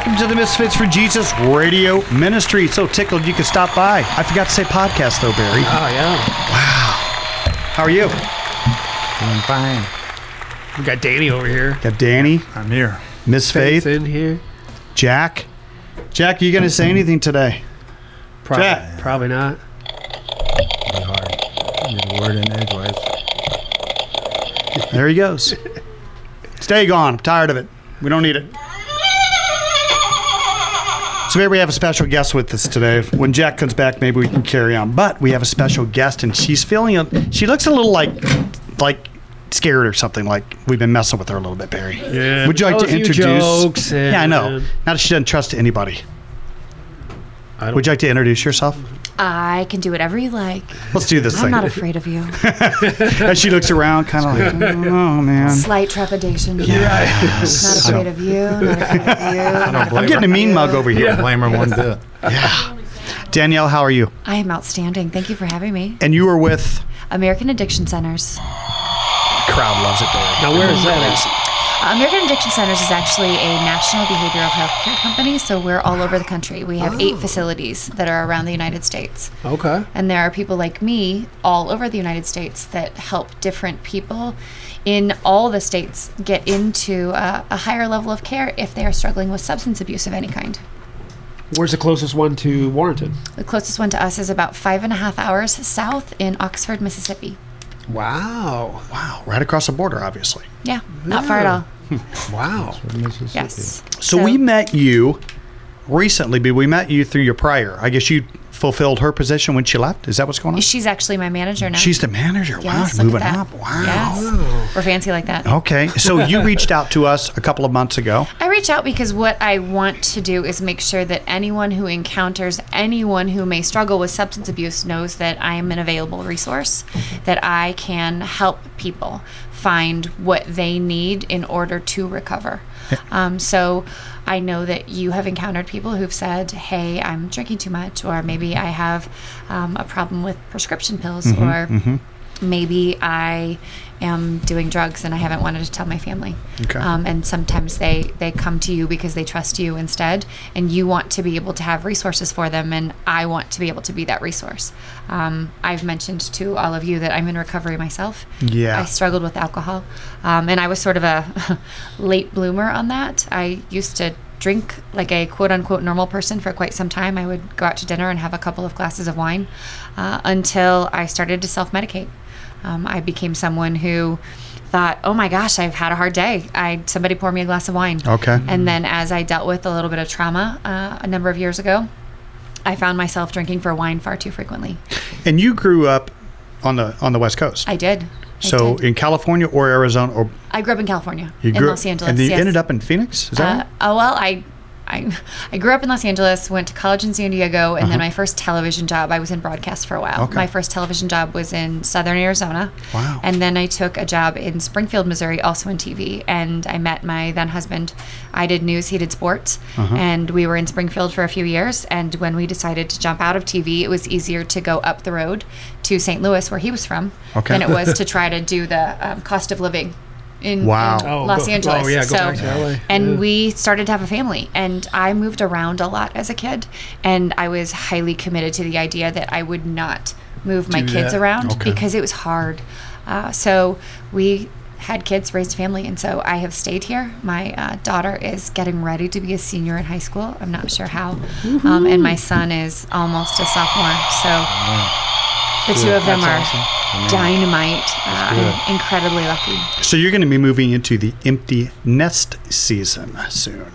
Hey, welcome to the Misfits for Jesus Radio Ministry. So tickled you could stop by. I forgot to say podcast though, Barry. Oh yeah. Wow. How are you? Doing fine. We got Danny over here. Got Danny, I'm here. Miss Faith, in here. Jack. Jack, you gonna say anything today? Probably, Jack. probably not. Be hard. Get a word in edgewise. There he goes. Stay gone. I'm tired of it. We don't need it. So maybe we have a special guest with us today. When Jack comes back, maybe we can carry on. But we have a special guest, and she's feeling. A, she looks a little like, like scared or something. Like we've been messing with her a little bit, Barry. Yeah. Would you like tell to a few introduce? Jokes yeah, I know. Now that she doesn't trust anybody. Would you like to introduce yourself? I can do whatever you like. Let's do this I'm thing. not afraid of you. As she looks around, kind of like, mm, oh man. Slight trepidation. Yes. Not afraid of you. Not afraid of you. not I'm getting a mean mug over here. Don't blame her one bit. Yeah. Danielle, how are you? I am outstanding. Thank you for having me. And you were with. American Addiction Centers. Crowd loves it, Barry. Now where is that? American Addiction Centers is actually a national behavioral health care company, so we're all over the country. We have eight facilities that are around the United States. Okay. And there are people like me all over the United States that help different people in all the states get into uh, a higher level of care if they are struggling with substance abuse of any kind. Where's the closest one to Warrenton? The closest one to us is about five and a half hours south in Oxford, Mississippi. Wow. Wow, right across the border, obviously. Yeah, not far at all. Wow. Mississippi. Yes. So, we met you recently, but we met you through your prior. I guess you fulfilled her position when she left. Is that what's going on? She's actually my manager now. She's the manager. wow, yes, she's look moving up. Wow. Yes. We're fancy like that. Okay, so you reached out to us a couple of months ago. I reach out because what I want to do is make sure that anyone who encounters anyone who may struggle with substance abuse knows that I am an available resource, that I can help people find what they need in order to recover. Um, so I know that you have encountered people who've said, hey, I'm drinking too much, or maybe I have um, a problem with prescription pills, or maybe I am doing drugs and I haven't wanted to tell my family. Okay. Um, and sometimes they they come to you because they trust you instead, and you want to be able to have resources for them, and I want to be able to be that resource. Um, I've mentioned to all of you that I'm in recovery myself. Yeah. I struggled with alcohol, um, and I was sort of a late bloomer on that. I used to drink like a quote unquote normal person for quite some time. I would go out to dinner and have a couple of glasses of wine uh, until I started to self medicate. Um, I became someone who thought, "Oh my gosh, I've had a hard day. I somebody pour me a glass of wine." Okay. And then as I dealt with a little bit of trauma uh, a number of years ago, I found myself drinking for wine far too frequently. And you grew up on the on the West Coast. I did. So in California or Arizona or I grew up in California, you grew in Los Angeles. and you yes. ended up in Phoenix. Is that Uh, right? oh well, I, I, I grew up in Los Angeles, went to college in San Diego, and then my first television job, I was in broadcast for a while. Uh-huh. Okay. My first television job was in Southern Arizona. Wow. And then I took a job in Springfield, Missouri, also in TV, and I met my then husband. I did news, he did sports, Uh-huh. and we were in Springfield for a few years. And when we decided to jump out of TV, it was easier to go up the road to St. Louis, where he was from, Okay. than it was to try to do the um, cost of living. In, Wow. in Oh, Los go- Angeles. oh, yeah, go so, back to LA. And Yeah. we started to have a family, and I moved around a lot as a kid, and I was highly committed to the idea that I would not move my kids that. around Okay. because it was hard. Uh, so we had kids, raised a family, and so I have stayed here. My uh, daughter is getting ready to be a senior in high school. I'm not sure how, um, and my son is almost a sophomore. So the two of them That's are awesome. dynamite. Uh. I'm incredibly lucky. So you're going to be moving into the empty nest season soon.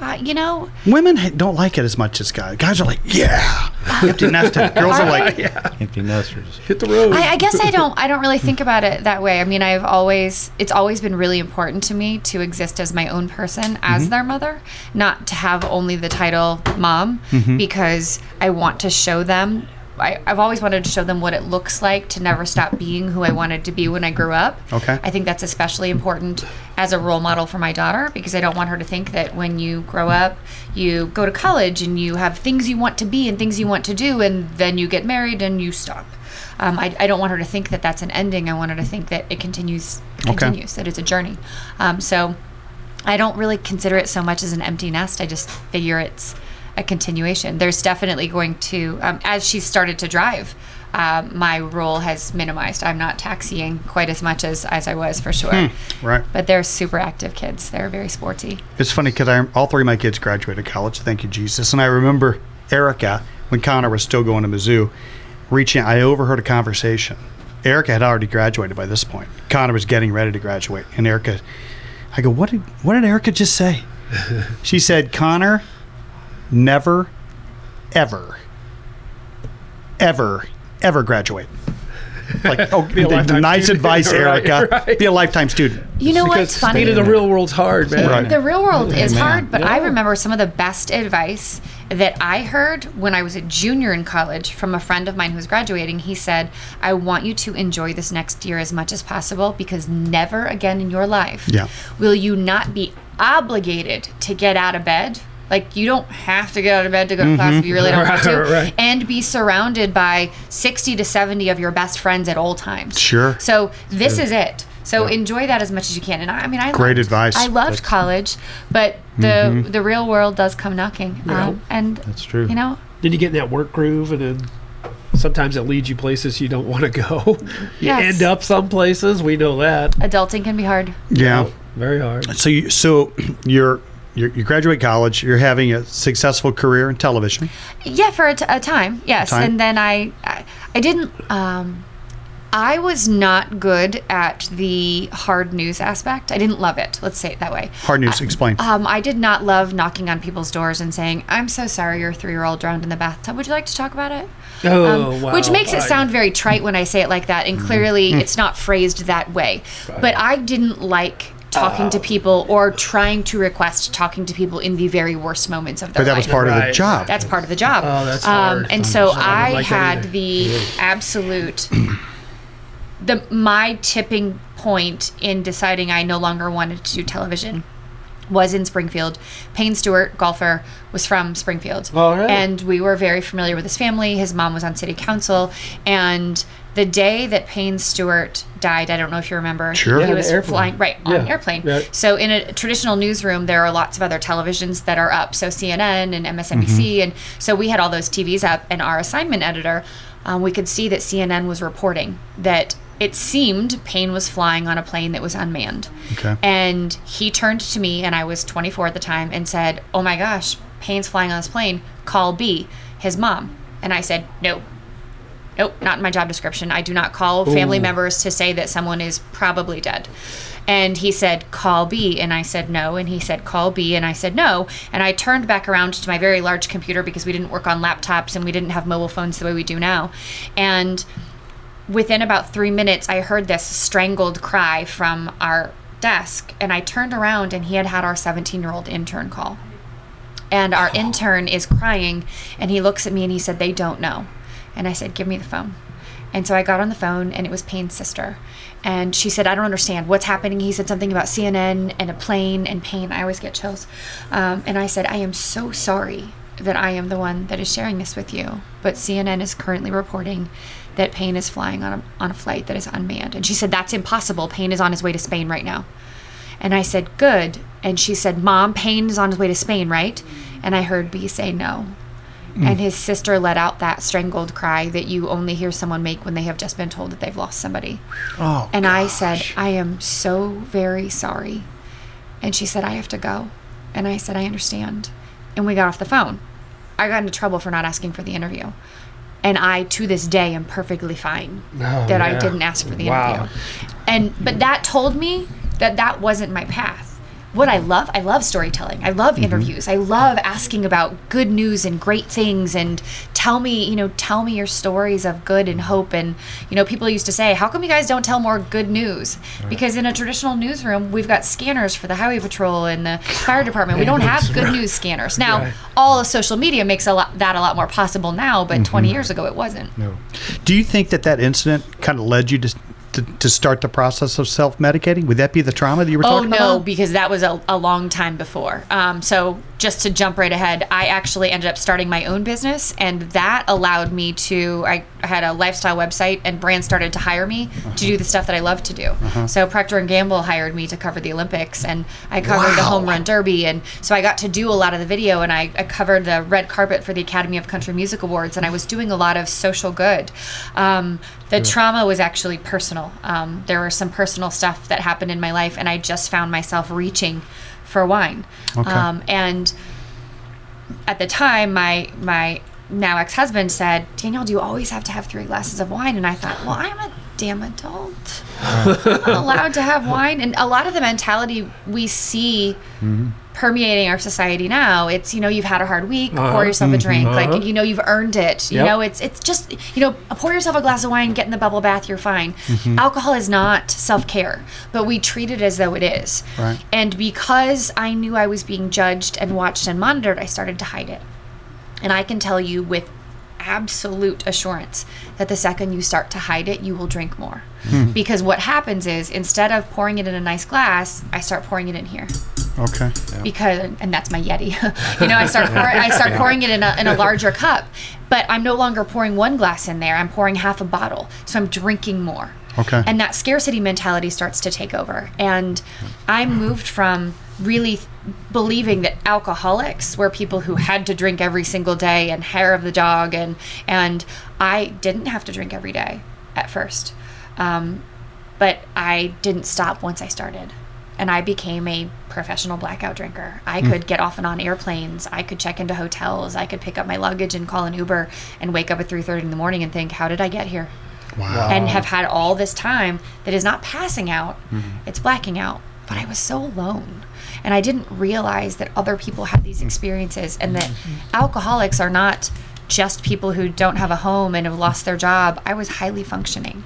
Uh, you know, Women don't like it as much as guys. Guys are like, yeah, empty nested. Girls are like, yeah, Empty nesters. Hit the road. I, I guess I don't. I don't really think about it that way. I mean, I've always. It's always been really important to me to exist as my own person, as their mother, not to have only the title mom, because I want to show them. I, I've always wanted to show them what it looks like to never stop being who I wanted to be when I grew up. Okay. I think that's especially important as a role model for my daughter because I don't want her to think that when you grow up, you go to college and you have things you want to be and things you want to do, and then you get married and you stop. Um, I, I don't want her to think that that's an ending. I want her to think that it continues, Okay. continues, that it's a journey. Um, so I don't really consider it so much as an empty nest. I just figure it's a continuation. There's definitely going to, um, as she started to drive, um, my role has minimized. I'm not taxiing quite as much as, as I was for sure. Right. But they're super active kids. They're very sporty. It's funny because all three of my kids graduated college. Thank you, Jesus. And I remember Erica when Connor was still going to Mizzou, reaching. I overheard a conversation. Erica had already graduated by this point. Connor was getting ready to graduate, and Erica. I go, what did what did Erica just say? she said, Connor, never, ever, ever, ever graduate. Like, oh, Be a nice student. advice, Right, Erica. right. Be a lifetime student. You know because what's funny? the real world's hard, man. Right. The real world is Amen. hard, but I remember some of the best advice that I heard when I was a junior in college from a friend of mine who was graduating. He said, I want you to enjoy this next year as much as possible because never again in your life Yeah. will you not be obligated to get out of bed. Like, you don't have to get out of bed to go to class if you really don't want to. Right, right. And be surrounded by 60 to 70 of your best friends at all times. Sure. So this is it. So enjoy that as much as you can. And I, I mean, I Great loved- advice. I loved college, but the the real world does come knocking. Yeah. Um, and That's true. you know, Then you get in that work groove, and then sometimes it leads you places you don't want to go. you Yes. end up some places. We know that. adulting can be hard. Yeah. Very hard. So you so you're, you're you graduate college. You're having a successful career in television. Yeah, for a, t- a time, yes. time. And then I, I, I didn't. Um, I was not good at the hard news aspect. I didn't love it. Let's say it that way. Hard news. Explain. Um, I did not love knocking on people's doors and saying, "I'm so sorry, your three-year-old drowned in the bathtub. Would you like to talk about it?" Oh, Um, wow. Which makes it Mm-hmm. sound very trite when I say it like that, and clearly it's not phrased that way. But I didn't like talking Oh. to people or trying to request talking to people in the very worst moments of their but that was life. part of the job. That's part of the job. Oh, that's Um, hard. and so I I like had either. the absolute the my tipping point in deciding I no longer wanted to do television was in Springfield. Payne Stewart, golfer, was from Springfield. Oh, really? And we were very familiar with his family. His mom was on city council. And the day that Payne Stewart died, I don't know if you remember. Sure. He was flying right on Yeah, an airplane. yeah. So in a traditional newsroom, there are lots of other televisions that are up. So CNN and MSNBC, and so we had all those TVs up. And our assignment editor, um, we could see that CNN was reporting that it seemed Payne was flying on a plane that was unmanned. Okay. And he turned to me, and I was 24 at the time, and said, "Oh my gosh, Payne's flying on this plane. Call Bee, his mom." And I said, "No." Nope, not in my job description. I do not call family oh. members to say that someone is probably dead. And he said, call Bee. And I said, no. And he said, call Bee. And I said, no. And I turned back around to my very large computer because we didn't work on laptops and we didn't have mobile phones the way we do now. And within about three minutes, I heard this strangled cry from our desk. And I turned around and he had had our 17 year old intern call. And our intern is crying and he looks at me and he said, they don't know. And I said, give me the phone. And so I got on the phone and it was Payne's sister. And she said, I don't understand what's happening. He said something about CNN and a plane and Payne. I always get chills. Um, and I said, I am so sorry that I am the one that is sharing this with you. But CNN is currently reporting that Payne is flying on a, on a flight that is unmanned. And she said, That's impossible. Payne is on his way to Spain right now. And I said, Good. And she said, Mom, Payne is on his way to Spain, right? And I heard Bee say no. Hmm. And his sister let out that strangled cry that you only hear someone make when they have just been told that they've lost somebody. oh. And I said, I am so very sorry. And she said, I have to go. And I said, I understand. And we got off the phone. I got into trouble for not asking for the interview. And I, to this day, am perfectly fine Oh, that I didn't ask for the Wow. interview. And but that told me that that wasn't my path. What I love, I love storytelling. I love mm-hmm. interviews. I love asking about good news and great things and tell me, you know, tell me your stories of good and hope and you know, people used to say, "How come you guys don't tell more good news?" Because in a traditional newsroom, we've got scanners for the highway patrol and the fire department. We don't have good news scanners. Now, Right. all of social media makes a lot that a lot more possible now, but mm-hmm. 20 years ago it wasn't. No. Do you think that that incident kind of led you to, to, to start the process of self medicating? Would that be the trauma that you were Oh talking no, about? Oh, no, because that was a, a long time before. Um, so just to jump right ahead, I actually ended up starting my own business, and that allowed me to. I had a lifestyle website, and brands started to hire me to do the stuff that I love to do. So Procter and Gamble hired me to cover the Olympics, and I covered the home run derby, and so I got to do a lot of the video, and I, I covered the red carpet for the Academy of Country Music Awards, and I was doing a lot of social good. Um, the trauma was actually personal. Um, there were some personal stuff that happened in my life, and I just found myself reaching for wine. Okay. Um, and at the time, my my now ex husband said, "Danielle, do you always have to have three glasses of wine?" And I thought, well, I'm a damn adult. I'm allowed to have wine. And a lot of the mentality we see permeating our society now, it's you know you've had a hard week, Uh-huh. pour yourself a drink, Uh-huh. like you know you've earned it. You Yep. know it's it's just you know pour yourself a glass of wine, get in the bubble bath, you're fine. Alcohol is not self care, but we treat it as though it is. Right. And because I knew I was being judged and watched and monitored, I started to hide it. And I can tell you with absolute assurance that the second you start to hide it, you will drink more. Because what happens is instead of pouring it in a nice glass, I start pouring it in here. Okay. Because and that's my Yeti. you know, I start pour, I start pouring it in a, in a larger cup, but I'm no longer pouring one glass in there. I'm pouring half a bottle. So I'm drinking more. Okay. And that scarcity mentality starts to take over. And I moved from really th- believing that alcoholics were people who had to drink every single day and hair of the dog and and I didn't have to drink every day at first. Um, but I didn't stop once I started. And I became a professional blackout drinker. I hmm. could get off and on airplanes. I could check into hotels. I could pick up my luggage and call an Uber and wake up at 3:30 in the morning and think, "How did I get here?" Wow. and have had all this time that is not passing out, mm-hmm. it's blacking out. But I was so alone. And I didn't realize that other people had these mm-hmm. experiences and that mm-hmm. alcoholics are not just people who don't have a home and have lost their job. I was highly functioning.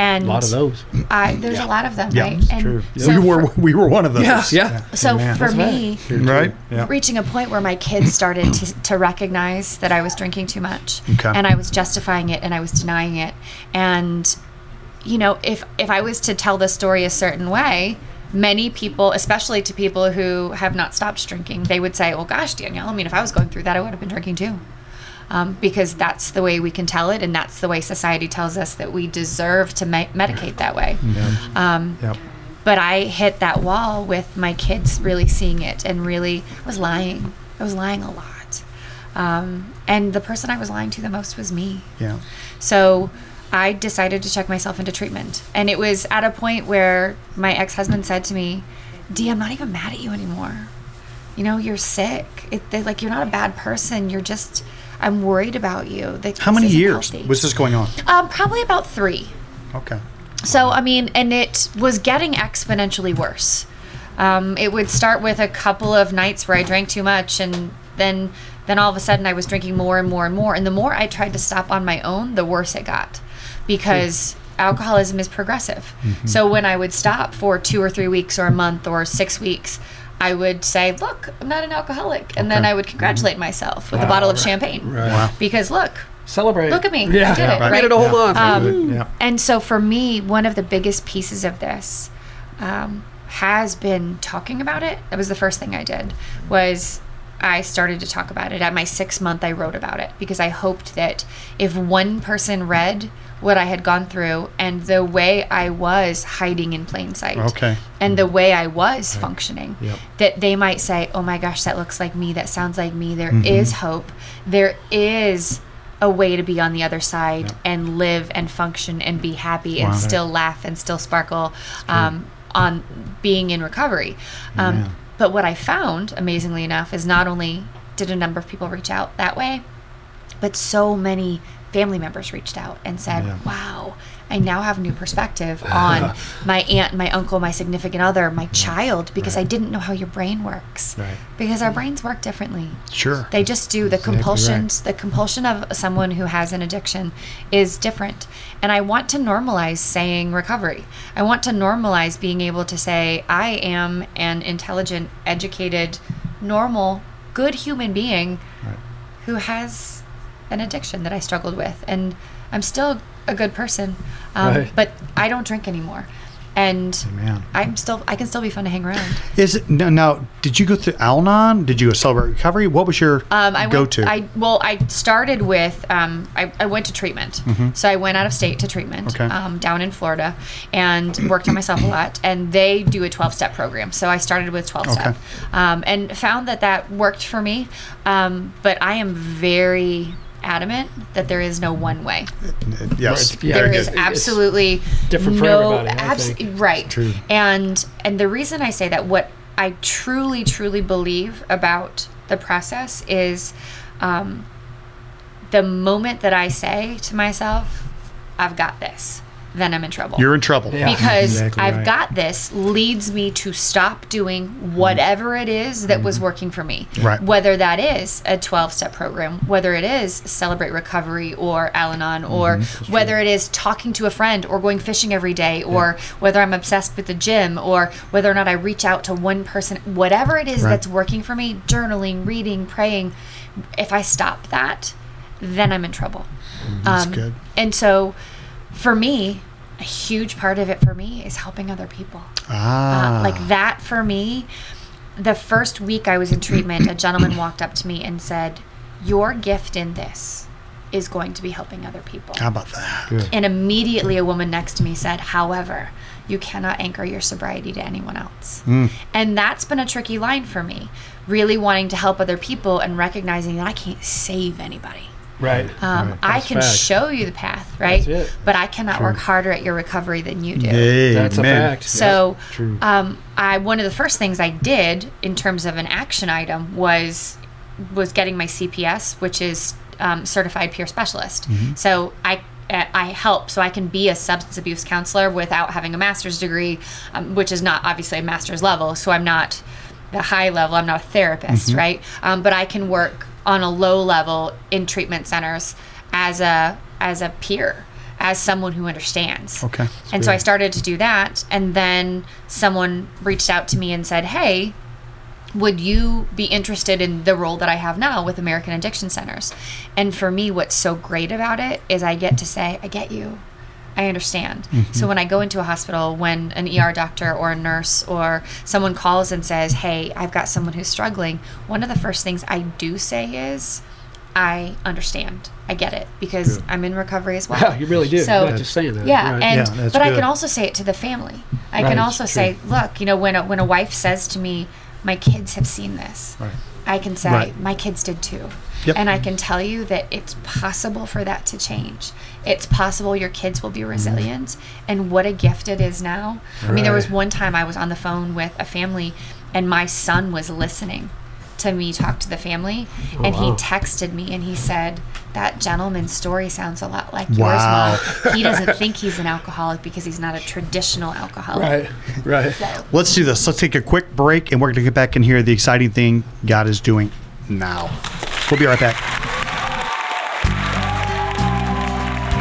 And A lot of those. I, there's a lot of them, Yeah, right? and true. we were we were one of those. Yeah. Yeah. so Amen. for me, Right. Yeah. reaching a point where my kids started to, to recognize that I was drinking too much Okay. and I was justifying it and I was denying it and you know if if I was to tell the story a certain way many people especially to people who have not stopped drinking they would say well gosh Danielle I mean if I was going through that I would have been drinking too um, because that's the way we can tell it and that's the way society tells us that we deserve to me- medicate that way um, Yep. but I hit that wall with my kids really seeing it and really I was lying. I was lying a lot. Um, and the person I was lying to the most was me. Yeah. So I decided to check myself into treatment. And it was at a point where my ex husband said to me, Dee, I'm not even mad at you anymore. You know, you're sick. It, like, you're not a bad person. You're just, I'm worried about you. That How many years healthy." was this going on? Um, probably about three. Okay. So I mean, and it was getting exponentially worse. Um, it would start with a couple of nights where I drank too much, and then then all of a sudden I was drinking more and more and more. And the more I tried to stop on my own, the worse it got, because alcoholism is progressive. So when I would stop for two or three weeks or a month or six weeks. I would say, "Look, I'm not an alcoholic," and then I would congratulate myself with a bottle of champagne. Wow. Because look, Celebrate. Look at me. I Yeah. did it, I made it a whole month. Um, Yeah. and so for me, one of the biggest pieces of this um, has been talking about it. That was the first thing I did. Was I started to talk about it at my six month. I wrote about it because I hoped that if one person read what I had gone through and the way I was hiding in plain sight, Okay. and the way I was functioning, Yep. that they might say, "Oh my gosh, that looks like me. That sounds like me. There is hope. There is a way to be on the other side and live and function and be happy and still laugh and still sparkle um, on being in recovery." Um. But what I found, amazingly enough, is not only did a number of people reach out that way, but so many family members reached out and said, Yeah. "Wow, I now have a new perspective on my aunt, my uncle, my significant other, my child because I didn't know how your brain works. Right. Because our brains work differently. Sure. They just do. The Exactly right. compulsions, the compulsion of someone who has an addiction is different. And I want to normalize saying recovery. I want to normalize being able to say, I am an intelligent, educated, normal, good human being Right. who has an addiction that I struggled with. And I'm still a good person, um, Right. but I don't drink anymore. and Man. I'm still I can still be fun to hang around. Is it no? Now, did you go through Al-Anon? Did you go celebrate recovery? What was your Um, I go to? I well, I started with um, I, I went to treatment. So I went out of state to treatment Mm-hmm. Okay. um, down in Florida, and worked on myself a lot. And they do a twelve step program. So I started with twelve step, Okay. um, and found that that worked for me. Um, but I am very adamant that there is no one way. yes, Right, yeah, there very is good. It's absolutely different for no, everybody, I abs- think. right. True. And and the reason I say that, what I truly, truly believe about the process is, um, the moment that I say to myself, "I've got this," then I'm in trouble You're in trouble. Yeah. because Exactly I've right. got this leads me to stop doing whatever it is that was mm-hmm. working for me. Right. Whether that is a 12 step program, whether it is Celebrate Recovery or Al Anon, or mm-hmm. whether it is talking to a friend or going fishing every day, or whether I'm obsessed with the gym, or whether or not I reach out to one person, whatever it is Right. that's working for me, journaling, reading, praying, if I stop that, then I'm in trouble. Mm-hmm. That's Um, good. And so, for me, a huge part of it for me is helping other people. Ah, Uh, like that for me, the first week I was in treatment, a gentleman walked up to me and said, Your gift in this is going to be helping other people. how about that? Good. And immediately a woman next to me said, However, you cannot anchor your sobriety to anyone else. Mm. And that's been a tricky line for me, really wanting to help other people and recognizing that I can't save anybody. Right. Um, Right. I can fact. show you the path, right? That's it. But I cannot work harder at your recovery than you do. That's a fact. So, True. um, I one of the first things I did in terms of an action item was was getting my CPS, which is um, certified peer specialist. So I. uh, I help so I can be a substance abuse counselor without having a master's degree, um, which is not obviously a master's level. So I'm not the high level. I'm not a therapist, right? Um, but I can work on a low level in treatment centers as a as a peer, as someone who understands. Okay. And so I started to do that, and then someone reached out to me and said, "Hey, would you be interested in the role that I have now with American Addiction Centers?" And for me, what's so great about it is I get to say, "I get you." I understand. So when I go into a hospital, when an ER doctor or a nurse or someone calls and says, "Hey, I've got someone who's struggling," one of the first things I do say is, "I understand. I get it because Good. I'm in recovery as well." Wow, you really do. So- Not just saying that. Yeah, Right. and Yeah, but I can also say it to the family. I Right, can also say, look, you know, when a, when a wife says to me, "My kids have seen this," Right. I can say. "My kids did too," Yep. and I can tell you that it's possible for that to change. It's possible your kids will be resilient, and what a gift it is now. I mean, there was one time I was on the phone with a family, and my son was listening to me talk to the family, oh, and he texted me and he said, "That gentleman's story sounds a lot like Wow. yours, Mom. He doesn't think he's an alcoholic because he's not a traditional alcoholic." Right. Right. So, Let's do this. Let's take a quick break, and we're going to get back and hear the exciting thing God is doing now. We'll be right back.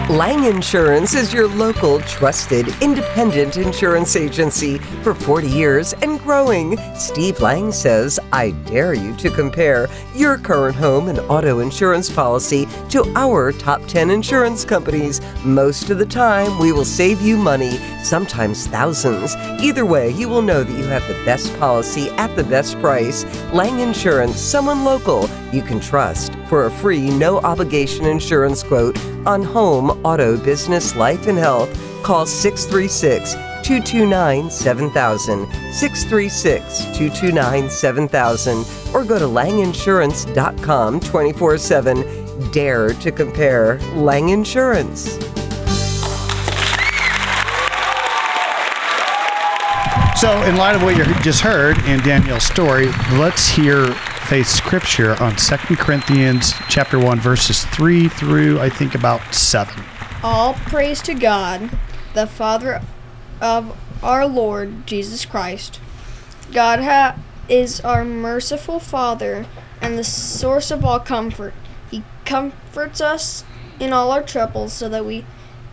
Lang Insurance is your local, trusted, independent insurance agency for 40 years and growing. Steve Lang says, I dare you to compare your current home and auto insurance policy to our top 10 insurance companies. Most of the time, we will save you money, sometimes thousands. Either way, you will know that you have the best policy at the best price. Lang Insurance, someone local you can trust. For a free, no obligation insurance quote on home, auto, business, life, and health, call 636 229 7000, 636 229 7000, or go to langinsurance.com 24 7. Dare to compare Lang Insurance. So, in light of what you just heard in Danielle's story, let's hear faith scripture on 2 Corinthians chapter 1 verses 3 through I think about 7. All praise to God, the Father of our Lord Jesus Christ. God ha- is our merciful Father and the source of all comfort. He comforts us in all our troubles so that we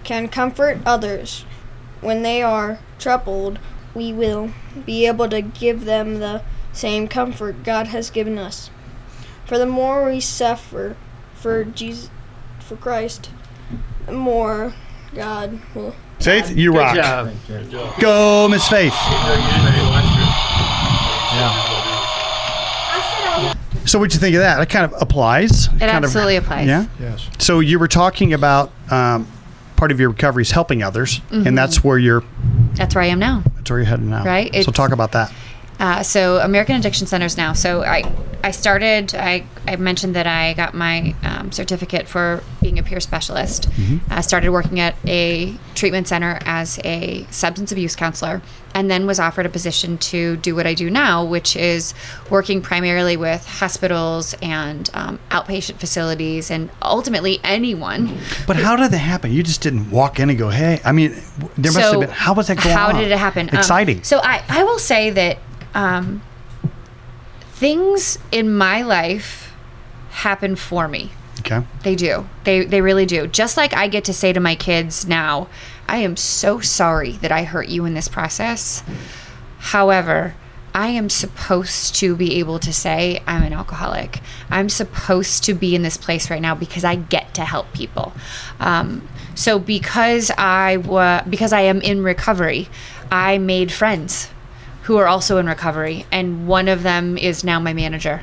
can comfort others. When they are troubled, we will be able to give them the same comfort God has given us. For the more we suffer for Jesus, for Christ, the more God will Faith, you Good rock. job. Go, Miss Faith. So, what'd you think of that? That kind of applies. It kind of- absolutely applies. Yeah. Yes. So you were talking about um, part of your recovery is helping others, Mm-hmm. and that's where you're That's where I am now. Where you're heading now. Right, So it's- talk about that. Uh, so American Addiction Centers now. So I I started. I, I mentioned that I got my um, certificate for being a peer specialist. I started working at a treatment center as a substance abuse counselor, and then was offered a position to do what I do now, which is working primarily with hospitals and um, outpatient facilities, and ultimately anyone. But how did that happen? You just didn't walk in and go, "Hey." I mean, there must have been. How was that going How on? did it happen? Um, Exciting. so I, I will say that um, things in my life happen for me. okay. They do. They they really do. Just like I get to say to my kids now, I am so sorry that I hurt you in this process. However, I am supposed to be able to say I'm an alcoholic. I'm supposed to be in this place right now because I get to help people. Um, so because I wa- because I am in recovery, I made friends who are also in recovery, and one of them is now my manager.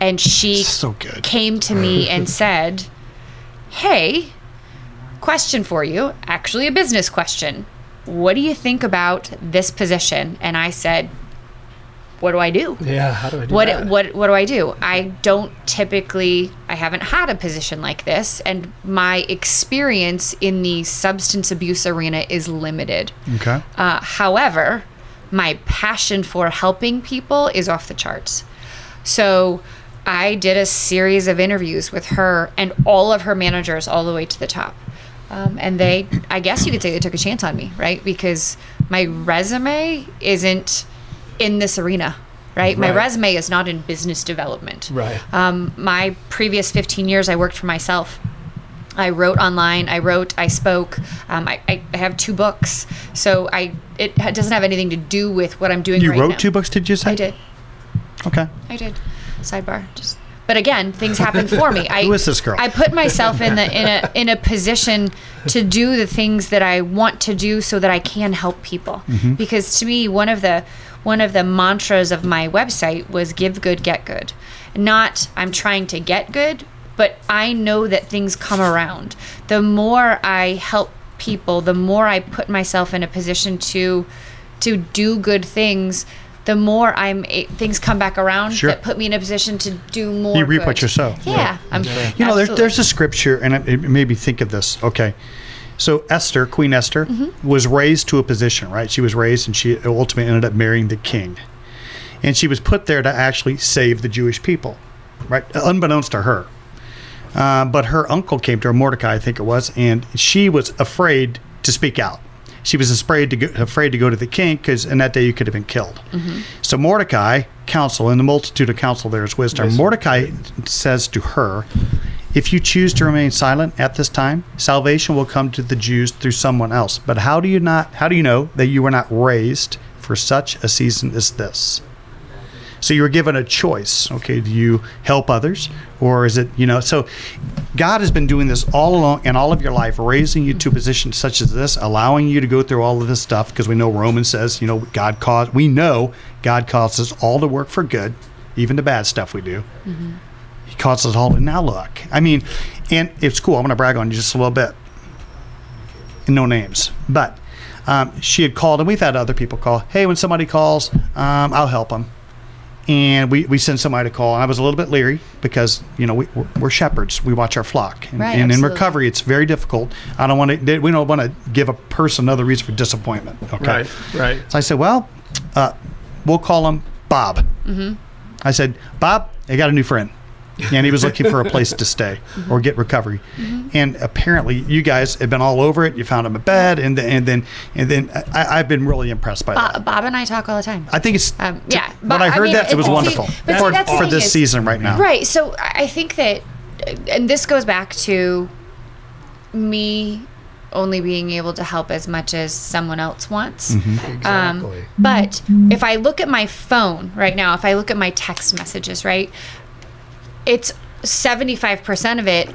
And she So good. came to me and said, Hey, question for you, actually a business question. What do you think about this position? And I said, What do I do? Yeah. How do I do What, that? what what do I do? I don't typically I haven't had a position like this and my experience in the substance abuse arena is limited. Okay. Uh, however, my passion for helping people is off the charts. So I did a series of interviews with her and all of her managers, all the way to the top. Um, and they, I guess you could say they took a chance on me, right? Because my resume isn't in this arena, right? My resume is not in business development. Right. Um, my previous 15 years, I worked for myself. I wrote online. I wrote. I spoke. Um, I, I I have two books, so I it doesn't have anything to do with what I'm doing. You right wrote now. two books, did you say? I did. Okay. I did. Sidebar. Just. But again, things happen for me. I, Who is this girl? I put myself in the in a in a position to do the things that I want to do so that I can help people. Mm-hmm. Because to me, one of the one of the mantras of my website was give good, get good. Not I'm trying to get good, but I know that things come around. The more I help people, the more I put myself in a position to to do good things, the more I'm things come back around Sure. that put me in a position to do more. You reap what you sow. Yeah, I'm. You know, there's, there's a scripture, and it, it made me think of this. Okay. So Esther, Queen Esther, Mm-hmm. was raised to a position, right? She was raised and she ultimately ended up marrying the king. And she was put there to actually save the Jewish people, right? Unbeknownst to her. Uh, but her uncle came to her, Mordecai, I think it was, and she was afraid to speak out. She was afraid to go, afraid to go to the king because in that day you could have been killed. So Mordecai, counsel, in the multitude of counsel there is wisdom. Yes. Mordecai says to her, "If you choose to remain silent at this time, salvation will come to the Jews through someone else. But how do you not? How do you know that you were not raised for such a season as this?" So you were given a choice. Okay, do you help others, or is it you know? So God has been doing this all along in all of your life, raising you to a position such as this, allowing you to go through all of this stuff. Because we know Romans says, you know, God caused. We know God causes all to work for good, even the bad stuff we do. He causes all. And now look, I mean, and it's cool. I'm going to brag on you just a little bit. No names, but um, she had called, and we've had other people call. Hey, when somebody calls, um, I'll help them and we, we send somebody to call. And I was a little bit leery because you know we, we're, we're shepherds. We watch our flock, and, Right, and in recovery, it's very difficult. I don't want to. We don't want to give a person another reason for disappointment. Okay. Right. Right. So I said, well, uh, we'll call him Bob. Mm-hmm. I said, Bob, I got a new friend. And he was looking for a place to stay or get recovery. And apparently, you guys have been all over it. You found him a bed, and then and then and then I, I've been really impressed by that. Bob, Bob and I talk all the time. I think it's Um, yeah, when but I I heard mean, that it was it's- wonderful see- but see, for, that's for this is- season right now. Right. So I I think that, and this goes back to me only being able to help as much as someone else wants. Mm-hmm. Exactly. But if I look at my phone right now, if I look at my text messages, right, it's 75% of it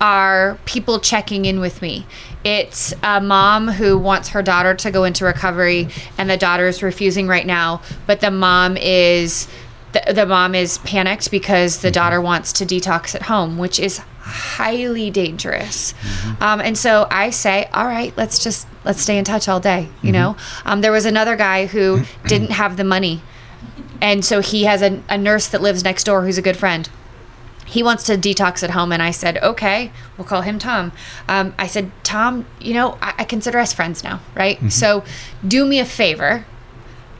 are people checking in with me. It's a mom who wants her daughter to go into recovery, and the daughter is refusing right now, but the mom is the, the mom is panicked because the daughter wants to detox at home, which is highly dangerous. Um, and so I say, all right, let's just let's stay in touch all day. You know, um, there was another guy who didn't have the money, and so he has a, a nurse that lives next door who's a good friend he wants to detox at home and i said okay we'll call him tom um, i said tom you know I, I consider us friends now right so do me a favor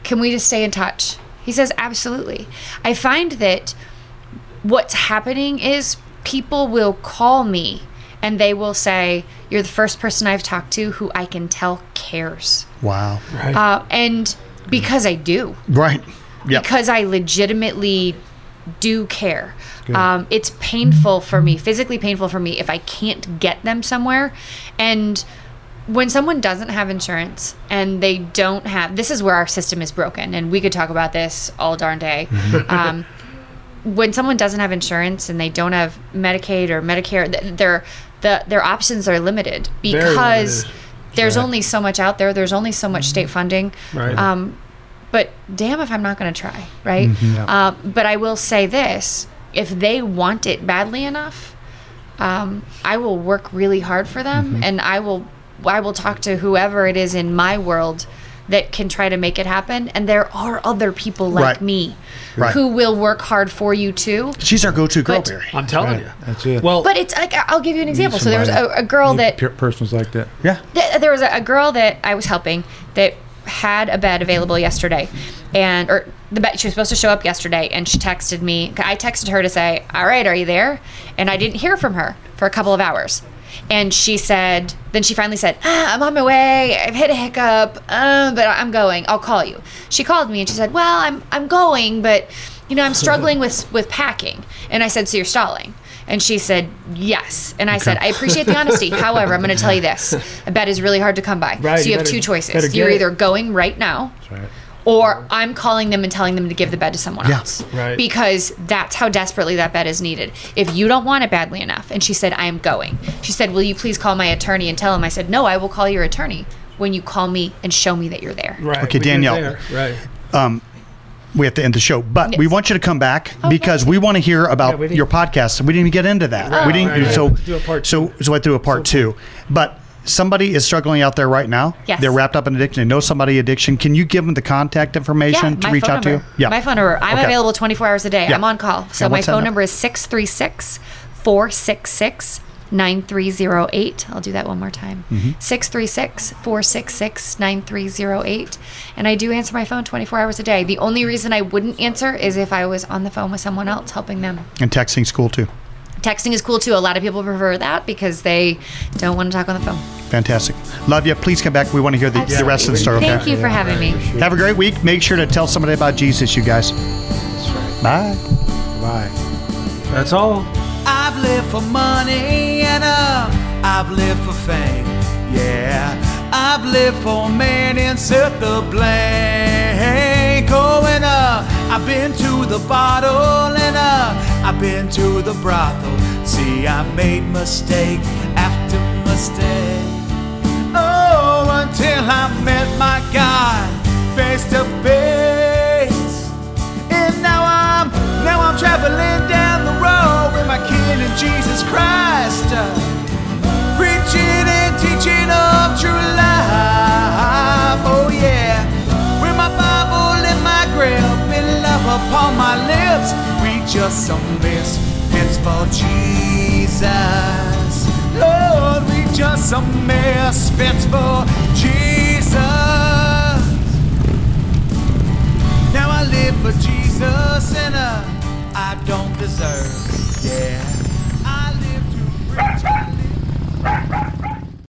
can we just stay in touch he says absolutely i find that what's happening is people will call me and they will say you're the first person i've talked to who i can tell cares Wow. Right. uh, and because i do Right. Yep. because I legitimately do care. Um, it's painful for me, physically painful for me, if I can't get them somewhere. And when someone doesn't have insurance and they don't have, this is where our system is broken, and we could talk about this all darn day. um, when someone doesn't have insurance and they don't have Medicaid or Medicare, th- their the their options are limited because limited. there's only so much out there. There's only so much state funding. Right. Um, but damn if I'm not going to try, right? Um, but I will say this: if they want it badly enough, um, I will work really hard for them, and I will I will talk to whoever it is in my world that can try to make it happen. And there are other people like Right. me Right. who will work hard for you too. She's our go-to girl, But- Barry. I'm telling Right, you. that's it. Well, But it's like I'll give you an example. So there was a, a girl that per- persons like that. Yeah. th- there was a, a girl that I was helping that had a bed available yesterday, and or the bed she was supposed to show up yesterday, and she texted me. I texted her to say, "All right, are you there?" And I didn't hear from her for a couple of hours. And she said, then she finally said, ah, I'm on my way. I've hit a hiccup, uh, but I'm going. I'll call you. She called me and she said, Well, I'm I'm going, but you know I'm struggling with with packing. And I said, So you're stalling? And she said, Yes. And I said, I appreciate the honesty. However, I'm going to tell you this: a bed is really hard to come by. Right, so you, you have better- two choices. You're it. either going right now, That's right. or I'm calling them and telling them to give the bed to someone Yeah. else. Right. Because that's how desperately that bed is needed. If you don't want it badly enough, and she said, I am going. She said, Will you please call my attorney and tell him? I said, No, I will call your attorney when you call me and show me that you're there. right. Okay, when you're Danielle. there, Right. Um, We have to end the show, but we Yes. want you to come back Oh, because we want to hear about Yeah, we didn't- your podcast. We didn't even get into that. We didn't. right, So right. Do a part so so I threw a part two, but. Somebody is struggling out there right now. Yes. They're wrapped up in addiction. They know somebody addiction. Can you give them the contact information to reach phone out number. to you? Yeah. My phone number. I'm Okay. available 24 hours a day. Yeah. I'm on call. So Yeah, my what's that phone number? number is 636 466 9308. I'll do that one more time. Mm-hmm. 636 466 9308. And I do answer my phone 24 hours a day. The only reason I wouldn't answer is if I was on the phone with someone else helping them. And texting cool too. Texting is cool too. A lot of people prefer that because they don't want to talk on the phone. Fantastic. Love you. Please come back. We want to hear the, the rest of the story. Okay. Thank you for having me. Have a great week. Make sure to tell somebody about Jesus, you guys. That's right. Bye. Bye. That's all. I've lived for money I've lived for fame. Yeah, I've lived for man and set the blank. And uh, I've been to the bottle and uh, I've been to the brothel. See, I made mistake after mistake. Oh, until I met my God face to face. Traveling down the road with my King and Jesus Christ, uh, preaching and teaching of true life. Oh yeah, with my Bible in my grip and love upon my lips, we just some misfits for Jesus. Lord, we just some misfits for Jesus. Now I live for Jesus and uh, I don't deserve. Yeah, I live to preach.